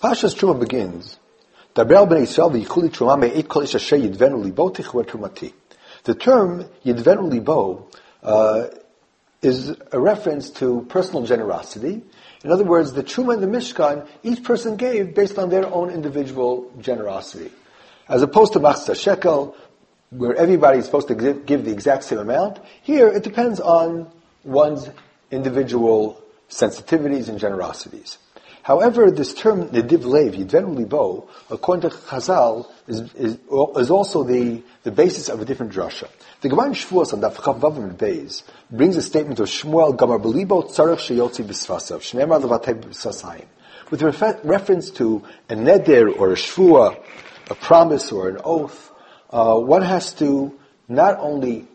Parshas Truma begins, the term Yidvenu Libo uh, is a reference to personal generosity. In other words, the Truma and the Mishkan, each person gave based on their own individual generosity. As opposed to Machzah Shekel, where everybody is supposed to give the exact same amount, here it depends on one's individual sensitivities and generosities. However, this term nediv lev, yidvenu libo, according to Chazal, is, is, is, also the, the basis of a different drasha. The Gemara in Shavuos on Daf Chavavim Beis brings a statement of Shmuel Gamar Belibo Tzarech Sheyotzi B'Svasav Shneimar Levatei B'Sasayim with refer- reference to a neder or a shvua, a promise or an oath. Uh, one has to not only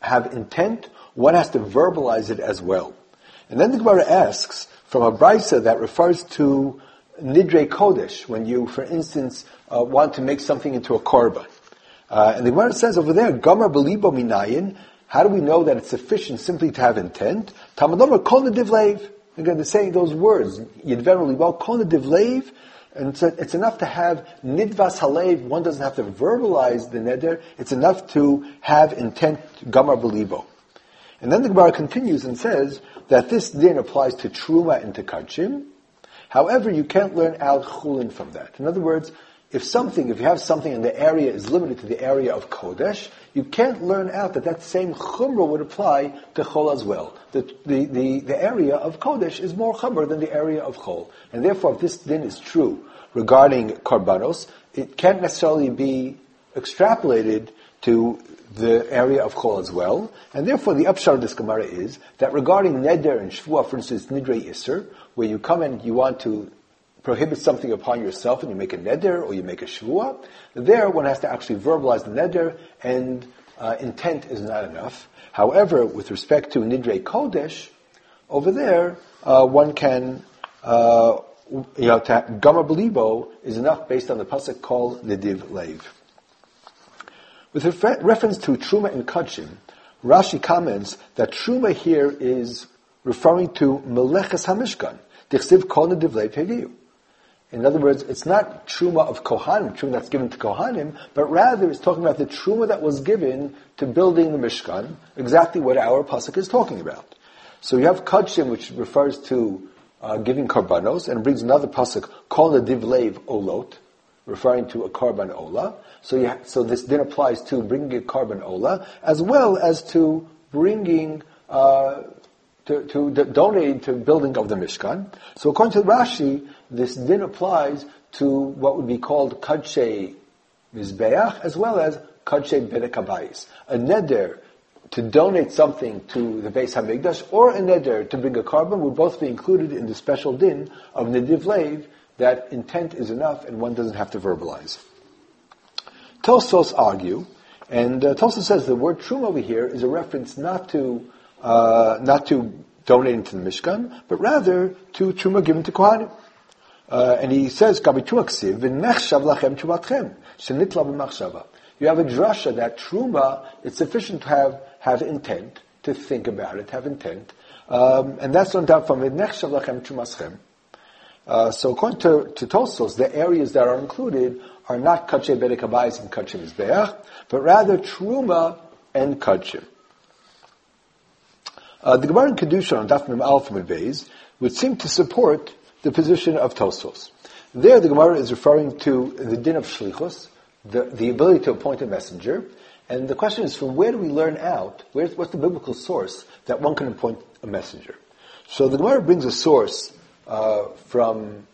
have intent, one has to verbalize it as well. And then the Gemara asks, from a brisa that refers to nidre kodesh, when you, for instance, uh, want to make something into a korban. Uh, and the Gemara says over there, Gomer belibo minayin, how do we know that it's sufficient simply to have intent? Tamadomer kol nedivlev. Again, they're saying those words, yidver libo, kol nedivlev, and it's, a, it's, enough to have nidvas halev, one doesn't have to verbalize the neder, it's enough to have intent, gamar belibo. And then the Gemara continues and says that this din applies to truma and to kachim. However, you can't learn al chulin from that. In other words, if something, if you have something and the area is limited to the area of Kodesh, you can't learn out that that same chumrah would apply to Chol as well. The, the, the, the area of Kodesh is more chumrah than the area of Chol. And therefore, if this din is true regarding Karbanos, it can't necessarily be extrapolated to the area of Chol as well. And therefore, the upshot of this Gemara is that regarding Neder and Shvuah, for instance, Nidrei Isser, where you come and you want to prohibit something upon yourself and you make a neder or you make a shvua, there one has to actually verbalize the neder and uh, intent is not enough. However, with respect to nidre kodesh, over there uh, one can, uh, you know, gamma belibo is enough based on the pasuk called nediv leiv. With refer- reference to truma and kachim, Rashi comments that truma here is referring to meleches hamishkan. Dichsiv kol. In other words, it's not truma of Kohanim, truma that's given to Kohanim, but rather it's talking about the truma that was given to building the Mishkan, exactly what our pasuk is talking about. So you have Kachim, which refers to uh, giving karbanos, and brings another pasuk the divlev olot, referring to a karban ola. So, ha- so this then applies to bringing a karban ola, as well as to bringing uh, to, to donate to building of the Mishkan. So according to Rashi, this din applies to what would be called Kadshe Mizbeach as well as Kadshe Bedek A neder to donate something to the Beis Hamikdash or a neder to bring a korban would both be included in the special din of Nediv that intent is enough and one doesn't have to verbalize. Tosfos argue, and uh, Tosfos says the word truma over here is a reference not to uh, not to donating to the Mishkan, but rather to truma given to Kohanim. Uh, and he says. You have a drasha that truma. It's sufficient to have have intent to think about it, have intent, um, and that's on top from. Uh, so according to, to Tosfos, the areas that are included are not kache bedekabayis and kache mizbeach, but rather truma and kache. Uh, the Gemara in Kedushin on Daf Mem Beis would seem to support the position of Tosfos. There, the Gemara is referring to the din of shlichus, the, the ability to appoint a messenger, and the question is, from where do we learn out? Where's, what's the biblical source that one can appoint a messenger? So the Gemara brings a source from,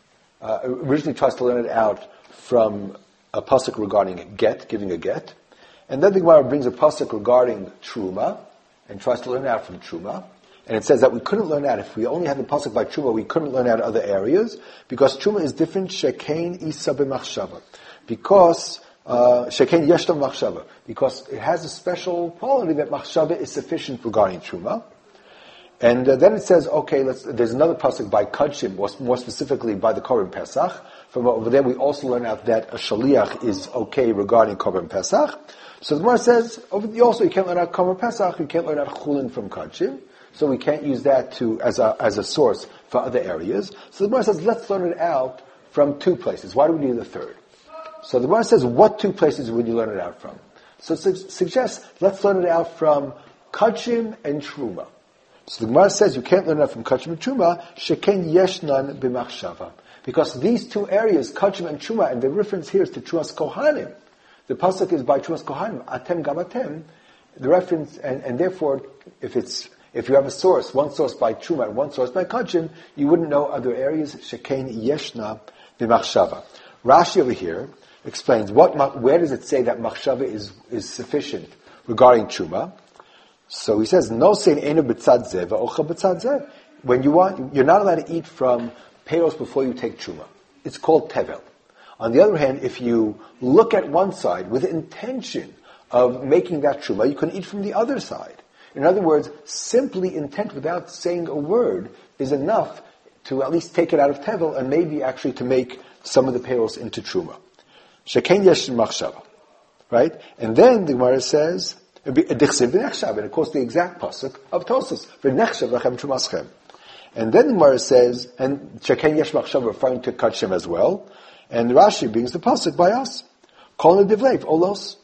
uh, originally tries to learn it out from a pasuk regarding get, giving a get, and then the Gemara brings a pasuk regarding truma, and tries to learn out from Truma. And it says that we couldn't learn out if we only had the pasuk by Truma, we couldn't learn out other areas because Truma is different. Shekain isa b'machshava, because uh, shekain yeshtam machshava, because it has a special quality that machshava is sufficient regarding Truma. And uh, then it says, okay, there's another pasuk by Kachim, more, more specifically by the Korban Pesach. From over there, we also learn out that a shaliach is okay regarding Korban Pesach. So the Gemara says, also you can't learn out Kamar Pesach, you can't learn out Chulin from Kachim, so we can't use that to, as a, as a source for other areas. So the Gemara says, let's learn it out from two places. Why do we need the third? So the Gemara says, what two places would you learn it out from? So it su- suggests, let's learn it out from Kachim and Truma. So the Gemara says you can't learn that from Kachim and Truma, Sheken Yeshnan b'machshava. Because these two areas, Kachim and Truma, and the reference here is to Truas Kohanim. The pasuk is by Truas Kohanim, Atem Gamatem. The reference, and, and therefore, if it's if you have a source, one source by Truma and one source by Kachim, you wouldn't know other areas. Shekain Yeshna b'machshava. Rashi over here explains what, where does it say that machshava is, is sufficient regarding Truma? So he says, no sein enu b'tzad zeh v'ocha b'tzad zeh. When you want, you're not allowed to eat from payros before you take Truma. It's called tevel. On the other hand, if you look at one side with intention of making that Truma, you can eat from the other side. In other words, simply intent without saying a word is enough to at least take it out of tevel and maybe actually to make some of the payros into truma. Sheken yesh machshava. Right? And then the Gemara says, and of course the exact pasuk of Tosfos, v'nechshav lachem trumaschem. And then the Gemara says, and Sheken yesh machshava referring to Kachem as well, and Rashi brings the pasuk by us. Kol divlev, olos.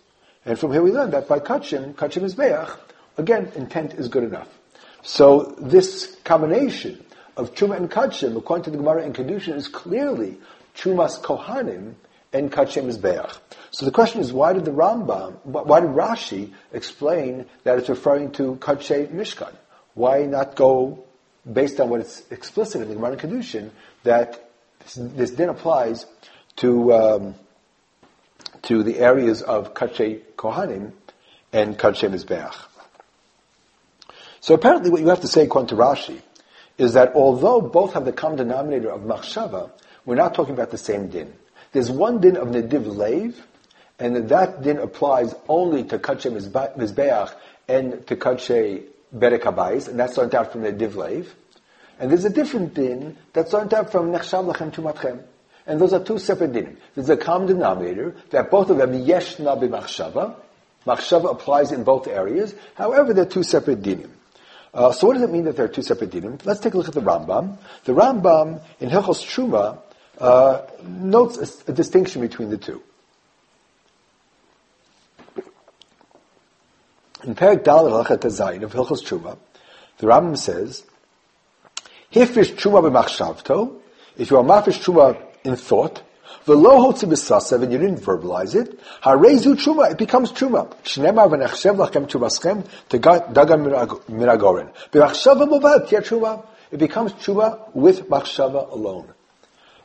And from here we learn that by Kachem, Kachem is Beach, Again, intent is good enough. So this combination of Truma and Kachim, according to the Gemara in Kedushin, is clearly Trumas Kohanim and Kachem is Mizbeach. So the question is, why did the Rambam, why did Rashi explain that it's referring to Kachem Mishkan? Why not go based on what it's explicit in the Gemara in Kedushin that this, this din applies to um, to the areas of Kachem Kohanim and Kachem Mizbeach? So apparently what you have to say, according to Rashi, is that although both have the common denominator of machshava, we're not talking about the same din. There's one din of nediv leiv, and that din applies only to kache mizbeach and to kache berek and that's learned out from nediv leiv. And there's a different din that's learned out from nechshav lachem tumatchem. And those are two separate dinim. There's a common denominator that both of them yeshna b'machshava. Machshava applies in both areas. However, they're two separate dinim. Uh, so what does it mean that there are two separate dinim? Let's take a look at the Rambam. The Rambam in Hilchos Truma uh, notes a, a, distinction between the two. In Perak Dal Halachat Zayin of Hilchos Truma, the Rambam says, "Hifish Truma b'machshavto." If you are mafish Truma in thought, V'lo hotzi b'sasev, and you didn't verbalize it. Harezu truma, it becomes truma. Shnemar v'nechshev lachem trumaschem, dagan miragorin. B'machshava movad, tia truma. It becomes truma with machshava alone.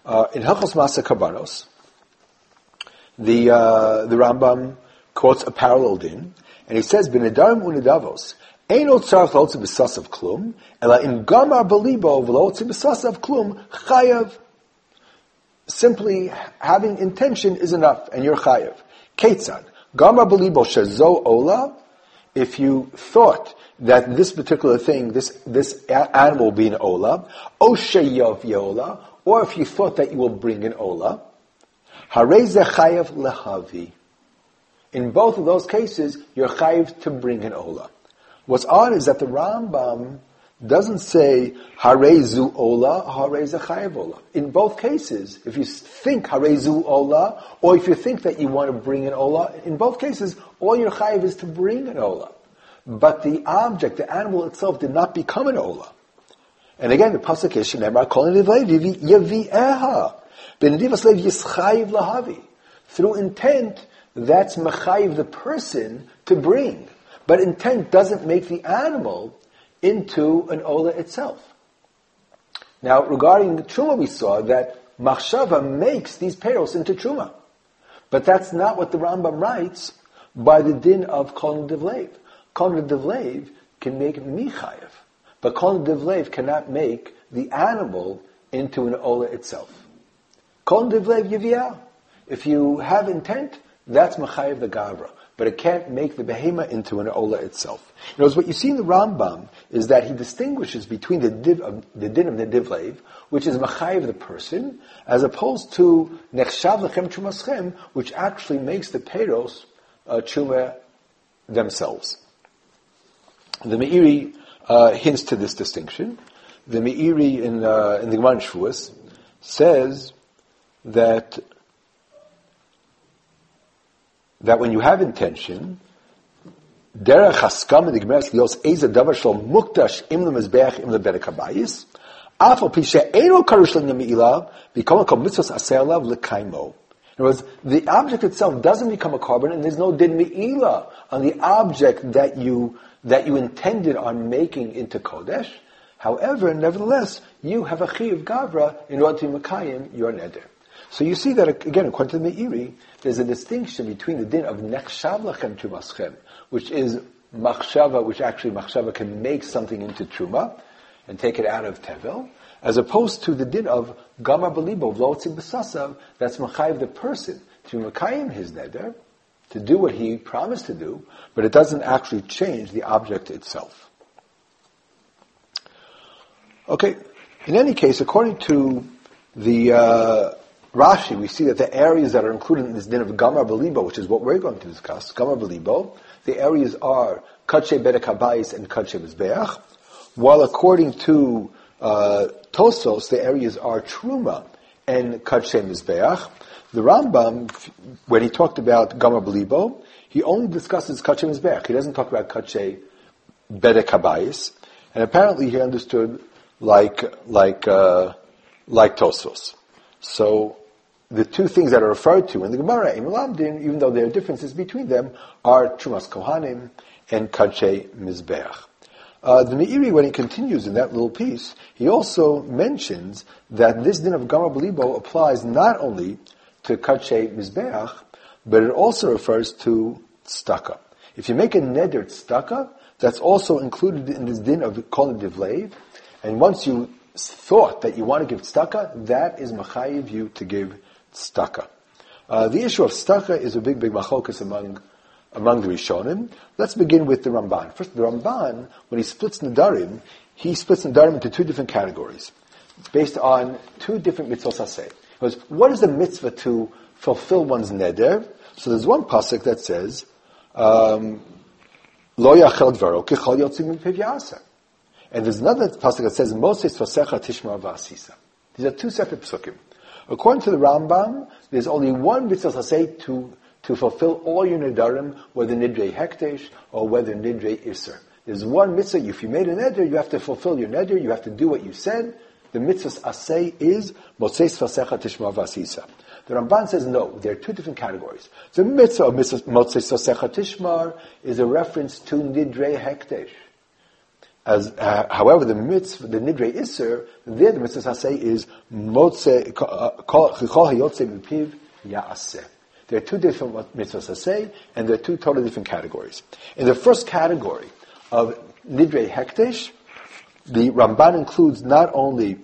Uh, in Hilchos Maaseh Hakorbanos, the, uh, the Rambam quotes a parallel din, and he says, B'nedarim unidavos, Ein ot tzarach lotzi b'sasav klum, ela im gamar belibo v'lotzi b'sasav klum, chayav simply having intention is enough, and you're chayiv. Ketzad. Gama belibo shezo ola, if you thought that this particular thing, this, this animal will be an ola, o yola, or if you thought that you will bring an ola, hareze chayiv lehavi. In both of those cases, you're chayiv to bring an ola. What's odd is that the Rambam doesn't say harezu ola, hareza chayav ola. In both cases, if you think harezu ola, or if you think that you want to bring an ola, in both cases, all your chayav is to bring an ola. But the object, the animal itself, did not become an ola. And again, the pasuk is shenemar kol yavi'eha benedivas lev yischayiv lahavi. Through intent, that's mechayiv the person to bring. But intent doesn't make the animal into an Ola itself. Now, regarding the Truma, we saw that Machshava makes these peros into Truma. But that's not what the Rambam writes by the din of Kol Devlev. Kol Devlev can make Michayev, but Kol Devlev cannot make the animal into an Ola itself. Kol Devlev Yiviyah. If you have intent, that's Machayev the Gavra but it can't make the behema into an ola itself. Other words, what you see in the Rambam is that he distinguishes between the, div of, the din of the divlev, which is machayev the person, as opposed to nechshav lechem chumaschem, which actually makes the peros uh, chuma themselves. The Meiri uh, hints to this distinction. The Meiri in, uh, in the Gemara Shavuos says that that when you have intention, derech haskam in the Gemara lios eza davar shel mukdash im lemezbeach im leberek habayis, afal pishe eno karush le'nemeila, become a mitzvahs aser lav lekaimo. In other words, the object itself doesn't become a korban, and there's no din me'ila on the object that you that you intended on making into kodesh. However, nevertheless, you have a chiv gavra in order to makayim your neder. So you see that again, according to the Meiri, there's a distinction between the din of nechshav lachem trumaschem, which is machshava, which actually machshava can make something into truma and take it out of tevel, as opposed to the din of gamar belibo vlotzim b'sasav, that's machayiv the person to makayim his neder, to do what he promised to do, but it doesn't actually change the object itself. Okay, in any case, according to the uh, Rashi, we see that the areas that are included in this din of Gamar Belibo, which is what we're going to discuss, Gamar Belibo, the areas are Kache Bedek and Kache Mizbeach, while according to uh, Tosfos, the areas are Truma and Kache Mizbeach. The Rambam, when he talked about Gamar Belibo, he only discusses Kache Mizbeach. He doesn't talk about Kache Bedek And apparently he understood like, like, uh, like Tosfos. So the two things that are referred to in the Gemara, Lamdin, even though there are differences between them, are Trumas Kohanim and Kache Mizbeach. Uh, the Meiri, when he continues in that little piece, he also mentions that this din of Gamar Belibo applies not only to Kache Mizbeach, but it also refers to Staka. If you make a neder Staka, that's also included in this din of Kol Divlev, and once you thought that you want to give tzedakah, that is machayiv you to give tzedakah. Uh, the issue of tzedakah is a big, big machokas among among the Rishonim. Let's begin with the Ramban. First, the Ramban, when he splits Nadarim, he splits Nadarim into two different categories, based on two different mitzvot aseh. Because what is the mitzvah to fulfill one's neder? So there's one pasuk that says, um, "Lo yachel dvaro kichol yotzim and there's another pasuk that says, "Motzei sfasecha tishma v'asisa." These are two separate psukim. According to the Rambam, there's only one mitzvah say to to fulfill all your nedarim, whether nidre hektesh or whether nidre iser. There's one mitzvah. If you made a neder, you have to fulfill your neder. You have to do what you said. The mitzvah asay is Motzei sfasecha tishma v'asisa. The Ramban says no. There are two different categories. The mitzvah of Motzei sfasecha tishmar is a reference to nidre hektesh. As, uh, however, the mitzvah, the nidre iser, there the mitzvah say is motze chol hayotze b'piv yaaseh. There are two different mitzvahs say, and there are two totally different categories. In the first category of nidre hektesh, the Ramban includes not only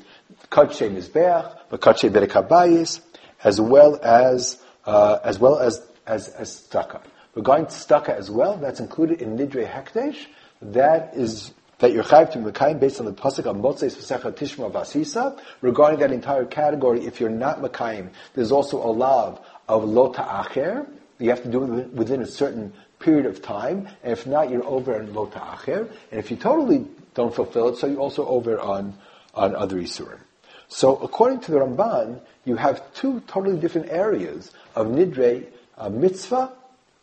katshe mizbeach, but katshe berekabayis, as well as uh, as well as as as staka. Regarding staka as well, that's included in nidre hektesh. That is that you're chayiv to Mekayim based on the pasuk of Motzeis V'secha Tishma Vasisa. Regarding that entire category, if you're not Mekayim, there's also a law of Lo Ta'acher. You have to do it within a certain period of time, and if not, you're over on Lo Ta'acher. And if you totally don't fulfill it, so you're also over on, on other Isurim. So according to the Ramban, you have two totally different areas of Nidre uh, Mitzvah,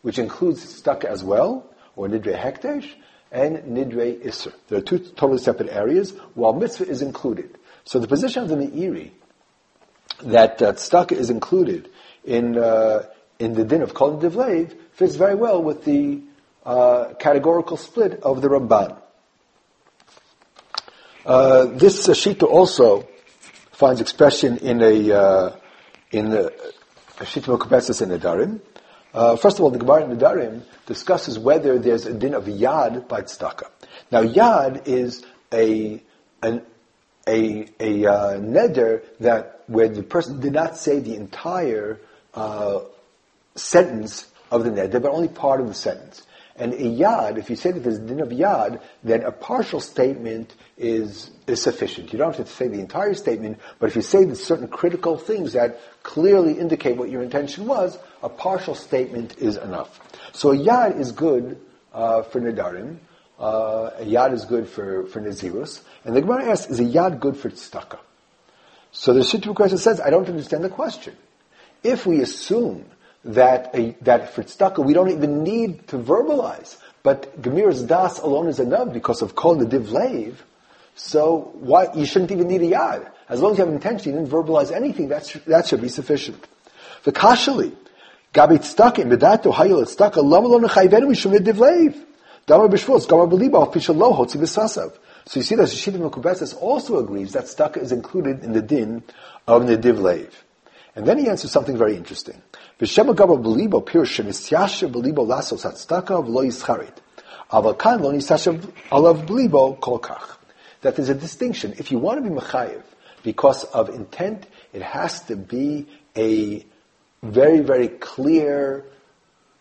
which includes stuck as well, or Nidre Hektesh, and Nidre Isser. There are two totally separate areas, while mitzvah is included. So the position of the Meiri, that uh, is included in, uh, in the din of Kol Divlev, fits very well with the uh, categorical split of the Ramban. Uh, this Shita also finds expression in a uh, in the Shita Mokabetsis in Nedarim. Uh, first of all, the Gemara in Nedarim discusses whether there's a din of yad by tzedakah. Now, yad is a an, a a uh, neder that where the person did not say the entire uh, sentence of the neder, but only part of the sentence. And a yad, if you say that there's a din of yad, then a partial statement is, is sufficient. You don't have to say the entire statement, but if you say the certain critical things that clearly indicate what your intention was, a partial statement is enough. So a yad is good uh, for nadarim. Uh, a yad is good for, for nazirus. And the Gemara asks, is a yad good for tzedakah? So the Shittu question says, I don't understand the question. if we assume that a, that for tzedakah we don't even need to verbalize, but Gemir's das alone is enough because of kol nediv leiv, so why you shouldn't even need a yad. As long as you have intention, you didn't verbalize anything, that that should be sufficient. The kashali, gabi tzedakah, medato hayil tzedakah, lama lo nechayvenu mishum nediv leiv. Damar b'shvuz, gamar b'liba, pishallo hotzi b'sasav. So you see that Shishita Mekubetzes also agrees that tzedakah is included in the din of nediv leiv. And then he answers something very interesting. Pirush shemisyashe b'libo lasos hatztaka v'lo yischarit. Aval kan lo nisashe alav b'libo kol kach. That there's a distinction. If you want to be mechayiv because of intent, it has to be a very, very clear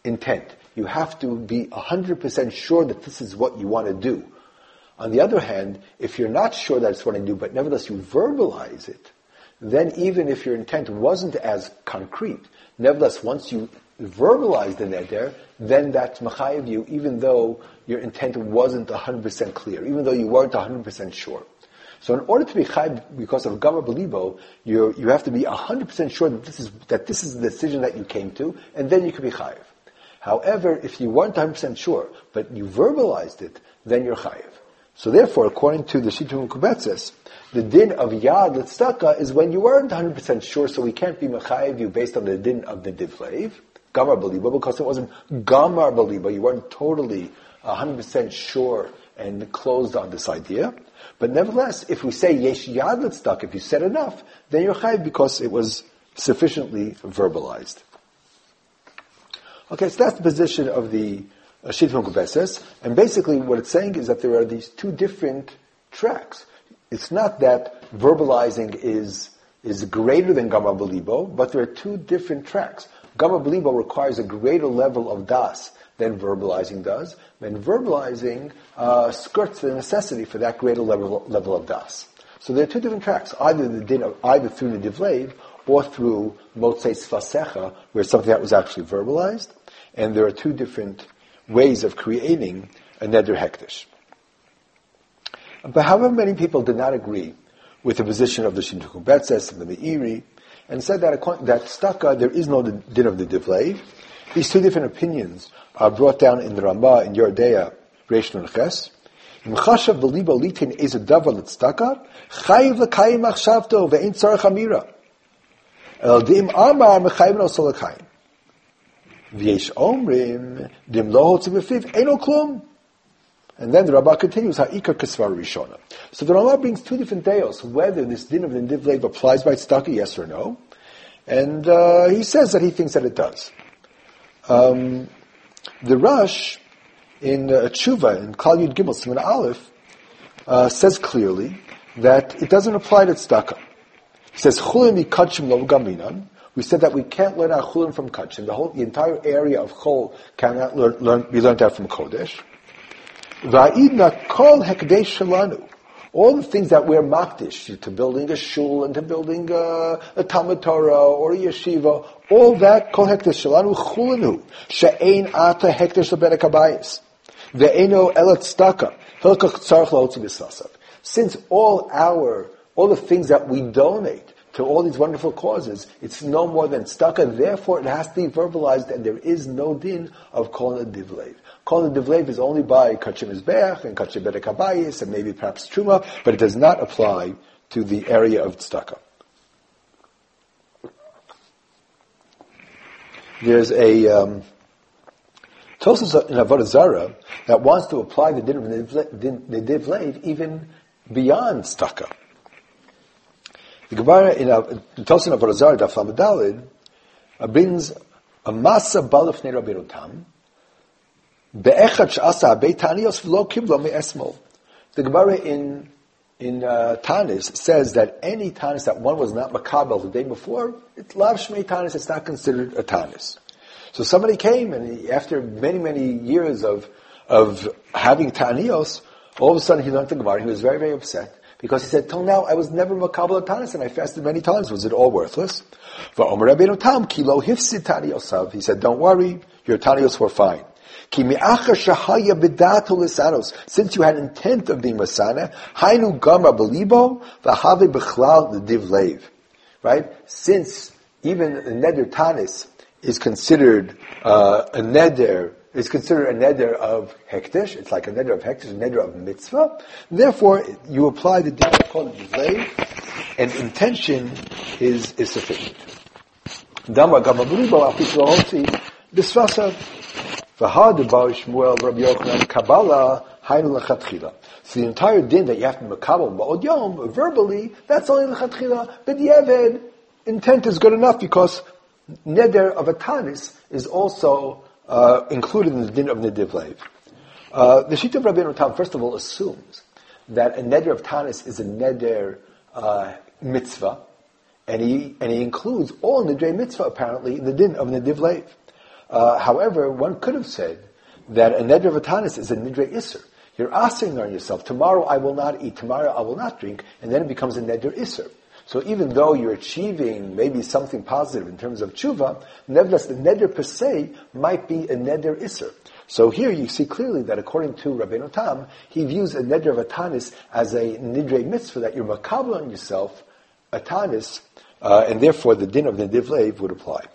intent. You have to be 100% sure that this is what you want to do. On the other hand, if you're not sure that it's what I do, but nevertheless you verbalize it, then even if your intent wasn't as concrete, nevertheless, once you verbalize the neder, then that's machayev you, even though your intent wasn't 100% clear, even though you weren't 100% sure. So in order to be chayiv because of gamar belibo, you you have to be 100% sure that this is that this is the decision that you came to, and then you can be chayiv. However, if you weren't 100% sure, but you verbalized it, then you're chayiv. So therefore, according to the Shita Mekubetzes, the din of yad l'tztaka is when you weren't 100% sure, so we can't be mechayiv you based on the din of the divlev, gamar beliba, because it wasn't gamar beliba, you weren't totally 100% sure and closed on this idea. But nevertheless, if we say yesh yad l'tztaka, if you said enough, then you're chayiv because it was sufficiently verbalized. Okay, so that's the position of the and basically what it's saying is that there are these two different tracks it's not that verbalizing is, is greater than Gamma Belibo, but there are two different tracks. Gamma Belibo requires a greater level of das than verbalizing does, and verbalizing uh, skirts the necessity for that greater level, level of das. So there are two different tracks, either the din of, either through the divlev or through motzei sfasecha, where something that was actually verbalized, and there are two different ways of creating a neder hektish. But however many people did not agree with the position of the Shita Mekubetzes and the Meiri, and said that, that staka, there is no din of the divlay. These two different opinions are brought down in the Rambah in Yerdea, Reish Nun Ches. If the V'yesh omrim dimlo tzivifiv eno klum. And then the Rabbah continues, Ha'ikar Kisvar Rishona. So the Rabbah brings two different deos, whether this din of the Nivlev applies by tzedakah, yes or no. And uh, he says that he thinks that it does. Um, the Rosh in uh, Tshuva, in Klal Yud Gimel, Simon Aleph, uh, says clearly that it doesn't apply to tzedakah. He says, chulim yikachim lo gaminan, we said that we can't learn our chulim from kachim. The whole, the entire area of chol cannot learn, learn, be learned out from kodesh. Va'idna kol hekdesh shalanu. All the things that we're makdish, to building a shul and to building a, a Talmud Torah or a yeshiva, all that kol hekdesh shalanu chulanu. She'ein ata hekdesh lebedek habayis. Ve'eno elat staka. Hilkach tzarech. Since all our, all the things that we donate to all these wonderful causes, it's no more than staka, therefore it has to be verbalized and there is no din of calling a divlev. Kol Divlev is only by Kachim Mizbeach and Kachim Bedek Habayis and maybe perhaps Truma, but it does not apply to the area of Tzedakah. There's a um, Tosfos in Avodah Zarah that wants to apply the din of the Divlev even beyond Tzedakah. The Gemara in in Avodah Zarah, Daf Lamed uh, brings a masa balaf Rabbeinu Tam, the Gemara in in uh, Tanis says that any Tanis that one was not makabel the day before, it's lav shmei Tanis, it's not considered a Tanis. So somebody came and he, after many, many years of, of having Tanios, all of a sudden he learned the Gemara, he was very, very upset. Because he said, till now I was never makabel tanis and I fasted many times. Was it all worthless? He said, don't worry, your tanios were fine. Since you had intent of being Masana, Hainu Gama Belibo, Vahave Bechlal the Div Right? Since even neder tanis is considered uh, a neder is considered a neder of hektish. It's like a neder of hektish, a neder of mitzvah. Therefore, you apply the delay, and intention is is sufficient. V'had bar Shmuel Rabbi Yochanan Kabbalah lechatchila. So the entire din that you have to makabel ba'od yom verbally, that's only lechatchila. But the intent is good enough because neder of a tanis is also uh, included in the din of Nediv Lev. Uh, the Shita of Rabbeinu Tam, first of all, assumes that a neder of Tanis is a neder uh, mitzvah, and he, and he includes all nidrei mitzvah, apparently, in the din of Nediv Lev. Uh, however, one could have said that a neder of Tanis is a nidrei Isser. You're asking on yourself, tomorrow I will not eat, tomorrow I will not drink, and then it becomes a neder Isser. So even though you're achieving maybe something positive in terms of tshuva, nevertheless the neder per se might be a neder iser. So here you see clearly that according to Rabbeinu Tam, he views a neder of atanis as a nidre mitzvah that you're makabel on yourself, atanis, uh, and therefore the din of nediv leiv would apply.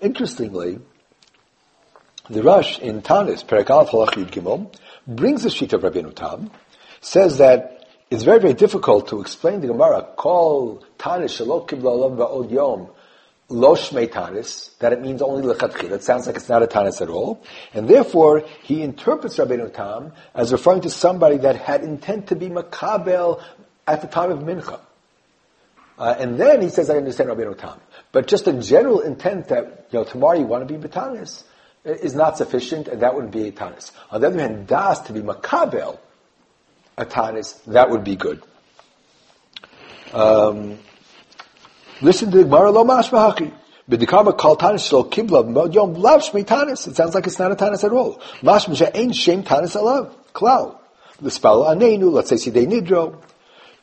Interestingly, the Rosh in Tanis, Perakal Halachid Gimel, brings the sheet of Rabbeinu Tam, says that it's very, very difficult to explain the Gemara, call Tanis Shalok Kibla Ba'od Yom, Shmei Tanis, that it means only Lechatchil. It sounds like it's not a Tanis at all. And therefore, he interprets Rabbeinu Tam as referring to somebody that had intent to be Makabel at the time of Mincha. Uh, and then he says, I understand Rabbeinu Tam. But just a general intent that, you know, tomorrow you want to be Batanis is not sufficient, and that wouldn't be a Tanis. On the other hand, Das to be Makabel, a tanis, that would be good. Um, listen to the Gemara lo mashmahaki. B'dikama kal tanis shel kibla yom lav shmei tanis. It sounds like it's not a tanis at all. Mashma ain't shem tanis alav. Klal. The spell anenu, let's say sidei nidro.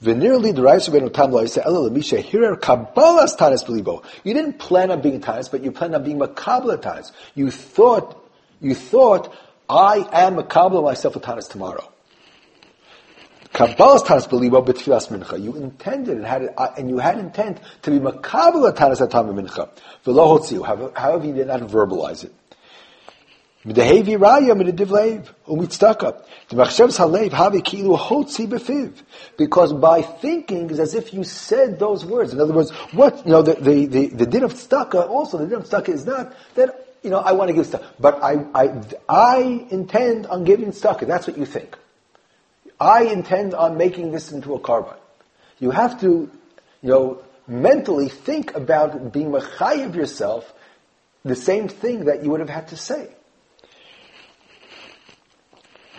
V'nearly the Raisa Ben Utam Lo Yisrael Ela Lemisha Hirer Kabbalas Tanis Belibo. You didn't plan on being Tanis, but you planned on being Makabla Tanis. You thought, you thought, I am Makabla myself a Tanis tomorrow. Kabbalah's tanis belibo b'tfilas mincha. You intended and had uh, and you had intent to be makabel tanis at time mincha. V'lo. However, you did not verbalize it. Midahevi raya midivleiv umitstaka. The machshevs halev havi kilu hotzi befiv. Because by thinking is as if you said those words. In other words, what you know the the the, the din of tzedakah also the din of tzedakah is not that you know I want to give tzedakah, but I I I intend on giving tzedakah. That's what you think. I intend on making this into a korban. You have to, you know, mentally think about being of yourself, the same thing that you would have had to say.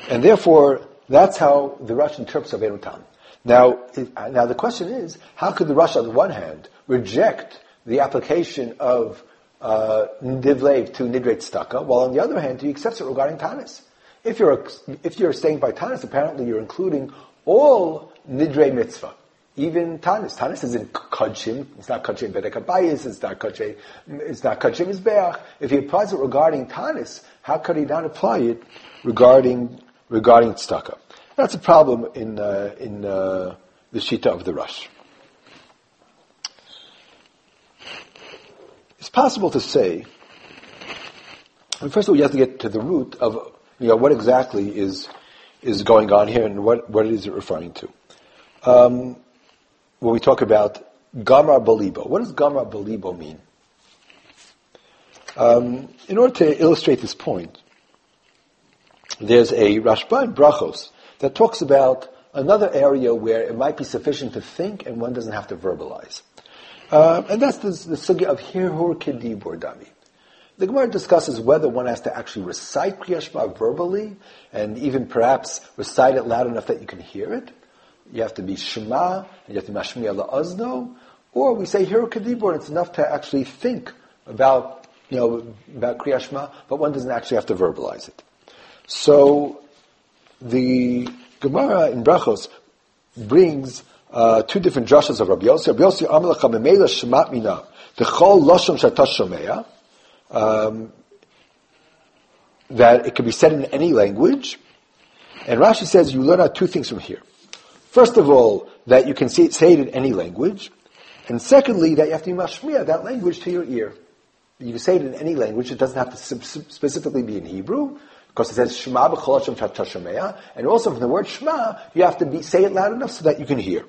And therefore, that's how the Rosh interprets Rabbeinu Tam. Now, now the question is, how could the Rosh, on the one hand, reject the application of uh, Nidvlev to Nidret Staka, while on the other hand, he accepts it regarding Tanis? If you're, if you're saying by Tanis, apparently you're including all Nidre Mitzvah. Even Tanis. Tanis is in Kodshim. It's not Kodshim Bedek It's not Kodshim, it's not Kodshim Izbeach. If he applies it regarding Tanis, how could he not apply it regarding, regarding Tzedakah? That's a problem in, uh, in, uh, the Shita of the Rosh. It's possible to say, first of all, you have to get to the root of you know, what exactly is, is going on here and what, what is it referring to? Um, when we talk about Gamra Balibo, what does Gamra Balibo mean? Um, in order to illustrate this point, there's a Rashba in Brachos that talks about another area where it might be sufficient to think and one doesn't have to verbalize. Uh, and that's the, the sugya of Hirhur Kedibur Dami. The Gemara discusses whether one has to actually recite Kriyashma verbally, and even perhaps recite it loud enough that you can hear it. You have to be Shema, and you have to be Mashmi ala Ozno, or we say Hiru Kadibur, and it's enough to actually think about, you know, about Kriyashma, but one doesn't actually have to verbalize it. So, the Gemara in Brachos brings uh, two different drashas of Rabbi Yossi. Rabbi Yossi, Amalacha Memela Shemat Mina, the Chol Loshon Shatash Shomea, um, that it can be said in any language. And Rashi says you learn out two things from here. First of all, that you can say, say it in any language. And secondly, that you have to mashmiya that language to your ear. You can say it in any language. It doesn't have to specifically be in Hebrew, because it says Shema b'chol Hashem and also from the word Shema, you have to be, say it loud enough so that you can hear.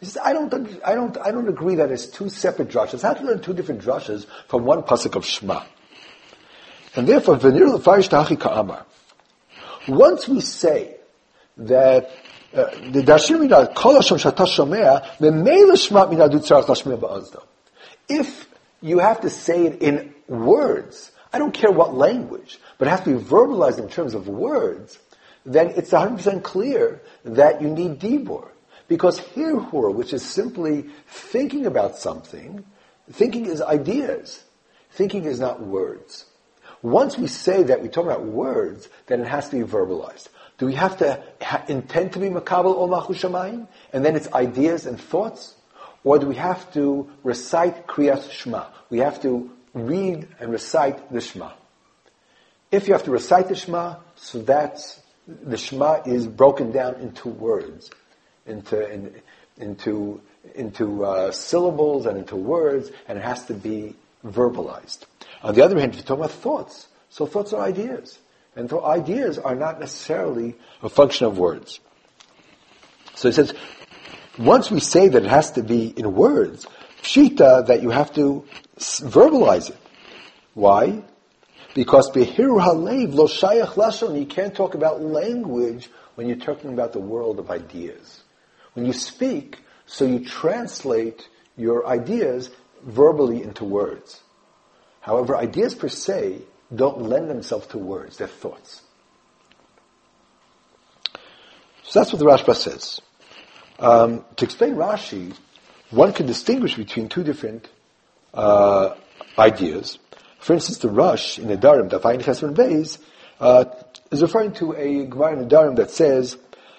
He says, I don't, I don't, I don't agree that it's two separate drushes. How can you learn two different drushes from one pasuk of Shema? And therefore, venir lefarish tachi ka'amar. Once we say that uh, the dashir mina kol Hashem shata shomea memela shema mina du tzarach lashmea ba'azda. If you have to say it in words, I don't care what language, but it has to be verbalized in terms of words, then it's 100% clear that you need dibur. Because hirhur, which is simply thinking about something, thinking is ideas. Thinking is not words. Once we say that we talk about words, then it has to be verbalized. Do we have to ha- intend to be makabel or machushamayim, and then it's ideas and thoughts? Or do we have to recite kriyas shema? We have to read and recite the shema. If you have to recite the shema, so that's, the shema is broken down into words into in, into into uh, syllables and into words, and it has to be verbalized. On the other hand, if you talk about thoughts, so thoughts are ideas, and th- ideas are not necessarily a function of words. So he says, once we say that it has to be in words, pshita that you have to verbalize it. Why? Because behiru halev lo shayach lashon. You can't talk about language when you're talking about the world of ideas. When you speak, so you translate your ideas verbally into words. However, ideas per se don't lend themselves to words, they're thoughts. So that's what the Rashba says. Um, to explain Rashi, one can distinguish between two different uh, ideas. For instance, the Rosh in Nedarim, Dafayin Chesron Beis, uh, is referring to a Gemara in Nedarim that says,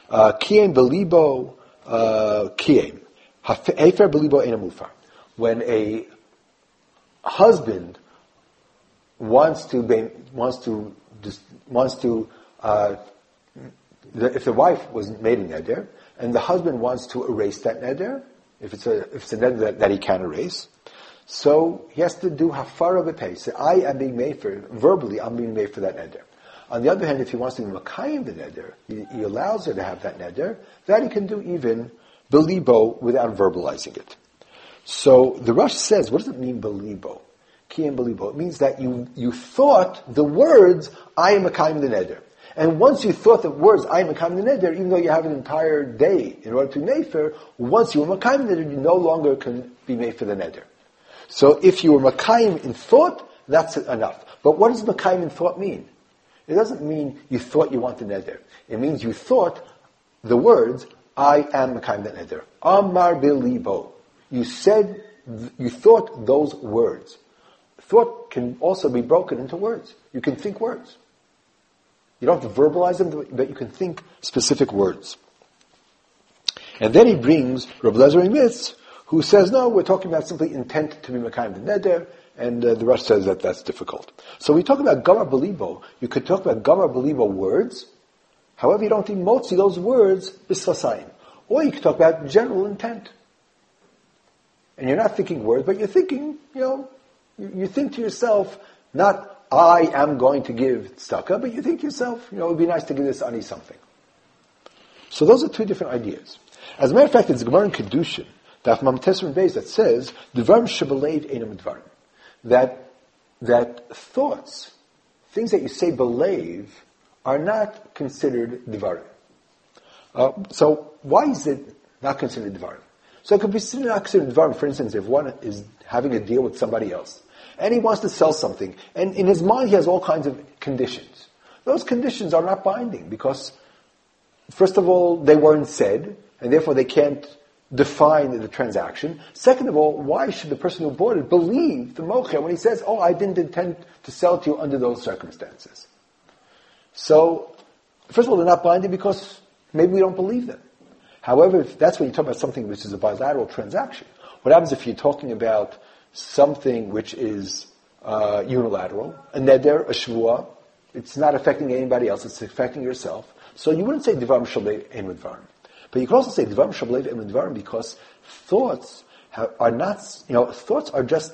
uh, Kien Belibo kiyem. Hefer belibo mufar. When a husband wants to be, wants to wants to uh, if the wife was made a neder and the husband wants to erase that neder, if it's a if it's a neder that, that he can erase, so he has to do hafara b'pei. So I am being made for verbally. I'm being made for that neder. On the other hand, if he wants to be makayim the neder, he, he, allows her to have that neder. That he can do even Belibo without verbalizing it. So the Rosh says, what does it mean belibo? Kiyam belibo. It means that you, you thought the words, I am a kaim the neder. And once you thought the words, I am a kaim the neder, even though you have an entire day in order to be mefer, once you were makayim the neder, you no longer can be made for the neder. So if you were makayim in thought, that's enough. But what does makayim in thought mean? It doesn't mean you thought you want the neder. It means you thought the words, I am Mekayim that neder. Amar bilibo. You said, you thought those words. Thought can also be broken into words. You can think words. You don't have to verbalize them, but you can think specific words. And then he brings Rabbi Lezer Mitz, who says, no, we're talking about simply intent to be Mekayim the neder, and uh, the rest says that that's difficult. So we talk about Gamar Belibo. You could talk about Gamar Belibo words, However, you don't think motzi those words bisfasayim. Or you could talk about general intent. And you're not thinking words, but you're thinking, you know, you think to yourself, not I am going to give tzedakah, but you think to yourself, you know, it would be nice to give this ani something. So those are two different ideas. As a matter of fact, it's Gemara in Kedushin, that Mamtesrim Beis that says, Dvarim Shabalev Einam Dvarim. That, that thoughts, things that you say believe, are not considered divarim. Uh, so why is it not considered divarim? So it could be not considered divarim. For instance, if one is having a deal with somebody else and he wants to sell something, and in his mind he has all kinds of conditions. Those conditions are not binding because, first of all, they weren't said, and therefore they can't define the transaction. Second of all, why should the person who bought it believe the mocha when he says, "Oh, I didn't intend to sell to you under those circumstances"? So, first of all, they're not binding because maybe we don't believe them. However, if that's when you talk about something which is a bilateral transaction. What happens if you're talking about something which is uh, unilateral, a neder, a shvua, it's not affecting anybody else, it's affecting yourself. So you wouldn't say Divarim Shablev Ein Dvarim. But you could also say Divarim Shablev Ein Dvarim because thoughts are not, you know, thoughts are just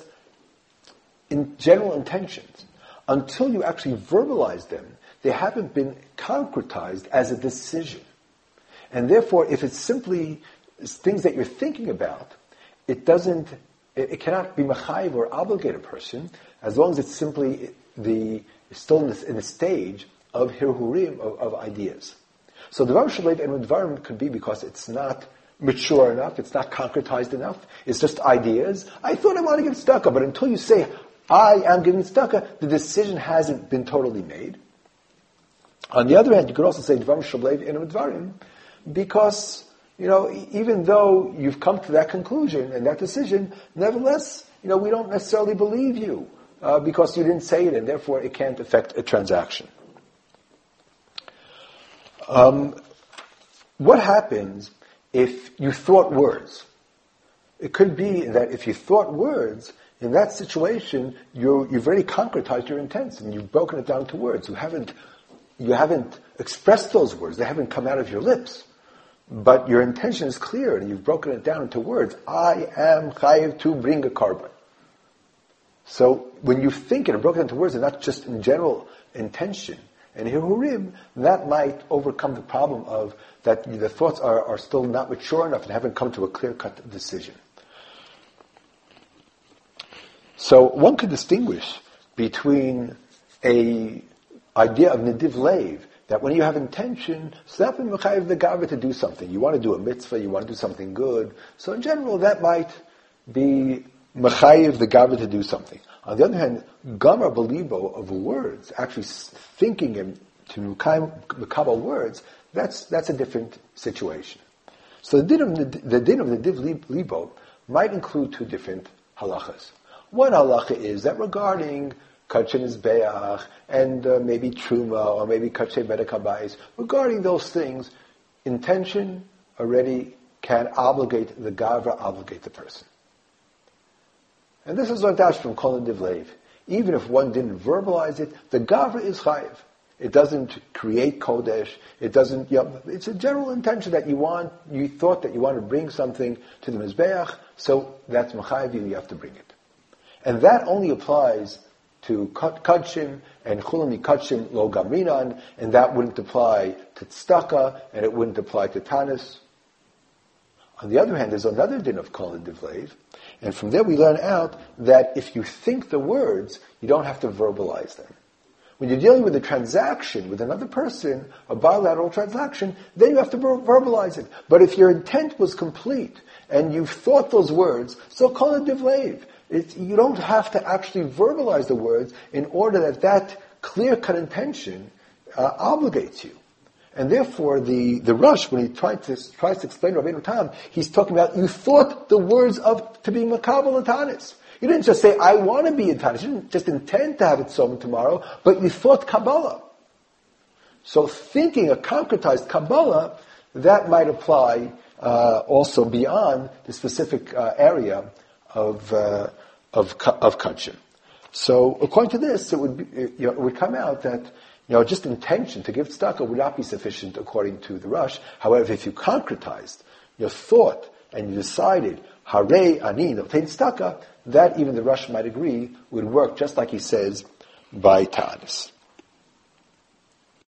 in general intentions. Until you actually verbalize them, they haven't been concretized as a decision. And therefore, if it's simply things that you're thinking about, it doesn't, it, it cannot be machayiv or obligate a person as long as it's simply the, still in the, in the stage of hirhurim, of, of ideas. So the Rav Shalev and Dvarim could be because it's not mature enough, it's not concretized enough, it's just ideas. I thought I want to give tzedakah, but until you say, I am giving tzedakah, the decision hasn't been totally made. On the other hand, you could also say Dvarim Shebalev and Dvarim, because, you know, even though you've come to that conclusion and that decision, nevertheless, you know, we don't necessarily believe you, uh, because you didn't say it, and therefore it can't affect a transaction. Um, what happens if you thought words? It could be that if you thought words, in that situation, you have already concretized your intents and you've broken it down to words. You haven't, you haven't expressed those words. They haven't come out of your lips. But your intention is clear and you've broken it down into words. I am chayiv to bring a korban. So when you think it and broken into words and not just in general intention and hirhurim, that might overcome the problem of that the thoughts are, are still not mature enough and haven't come to a clear-cut decision. So one could distinguish between a idea of nediv lev, that when you have intention, snap and mechayiv the gavra to do something. You want to do a mitzvah, you want to do something good. So in general, that might be mechayiv the gavra to do something. On the other hand, gamar belibo of words, actually thinking and to mekabel words, that's that's a different situation. So the din of the, the din of the div libo might include two different halachas. One halacha is that regarding Kachin Izbeach and uh, maybe Truma or maybe Kachin Bedekabais, regarding those things, intention already can obligate the Gavra, obligate the person. And this is learned out from Kol Divlev. Even if one didn't verbalize it, the Gavra is chayiv. It doesn't create Kodesh. It doesn't, you know, it's a general intention that you want, you thought that you want to bring something to the Mizbeach, so that's Machayiv, you have to bring it. And that only applies to Kachim and Chulani Kachim Lo Gamrinan, and that wouldn't apply to tzedakah, and it wouldn't apply to Tanis. On the other hand, there's another din of Kol Divlev, and from there we learn out that if you think the words, you don't have to verbalize them. When you're dealing with a transaction with another person, a bilateral transaction, then you have to verbalize it. But if your intent was complete and you've thought those words, so call it divlev. It, you don't have to actually verbalize the words in order that that clear-cut intention uh, obligates you. And therefore, the, the Rosh, when he tried to, tries to explain Rabbeinu Tam, he's talking about you thought the words of to be makabel and tanis. You didn't just say, I want to be in tanis. You didn't just intend to have it sown tomorrow, but you thought Kabbalah. So thinking a concretized Kabbalah, that might apply uh, also beyond the specific uh, area of uh, of of kachim. So according to this, it would be, you know, it would come out that you know just intention to give tzedakah would not be sufficient according to the Rosh. However, if you concretized your thought and you decided hare ani notein tzedakah, that even the Rosh might agree would work just like he says by Tanis.